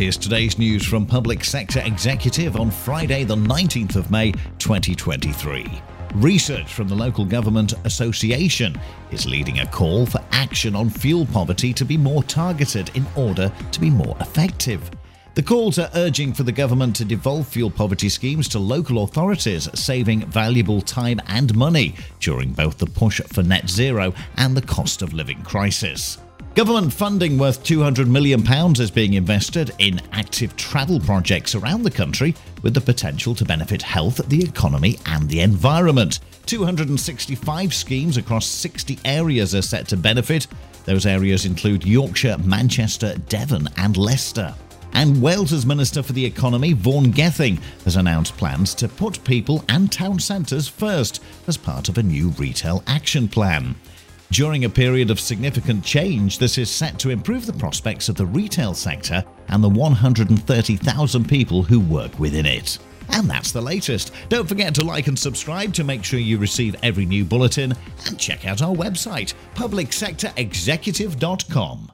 here's today's news from Public Sector Executive on Friday, the 19th of May, 2023. Research from the Local Government Association is leading a call for action on fuel poverty to be more targeted in order to be more effective. The calls are urging for the government to devolve fuel poverty schemes to local authorities, saving valuable time and money during both the push for net zero and the cost of living crisis. Government funding worth £200 million is being invested in active travel projects around the country with the potential to benefit health, the economy, and the environment. 265 schemes across 60 areas are set to benefit. Those areas include Yorkshire, Manchester, Devon, and Leicester. And Wales's Minister for the Economy, Vaughan Gething, has announced plans to put people and town centres first as part of a new retail action plan. During a period of significant change, this is set to improve the prospects of the retail sector and the 130,000 people who work within it. And that's the latest. Don't forget to like and subscribe to make sure you receive every new bulletin and check out our website, publicsectorexecutive.com.